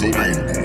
gasoline.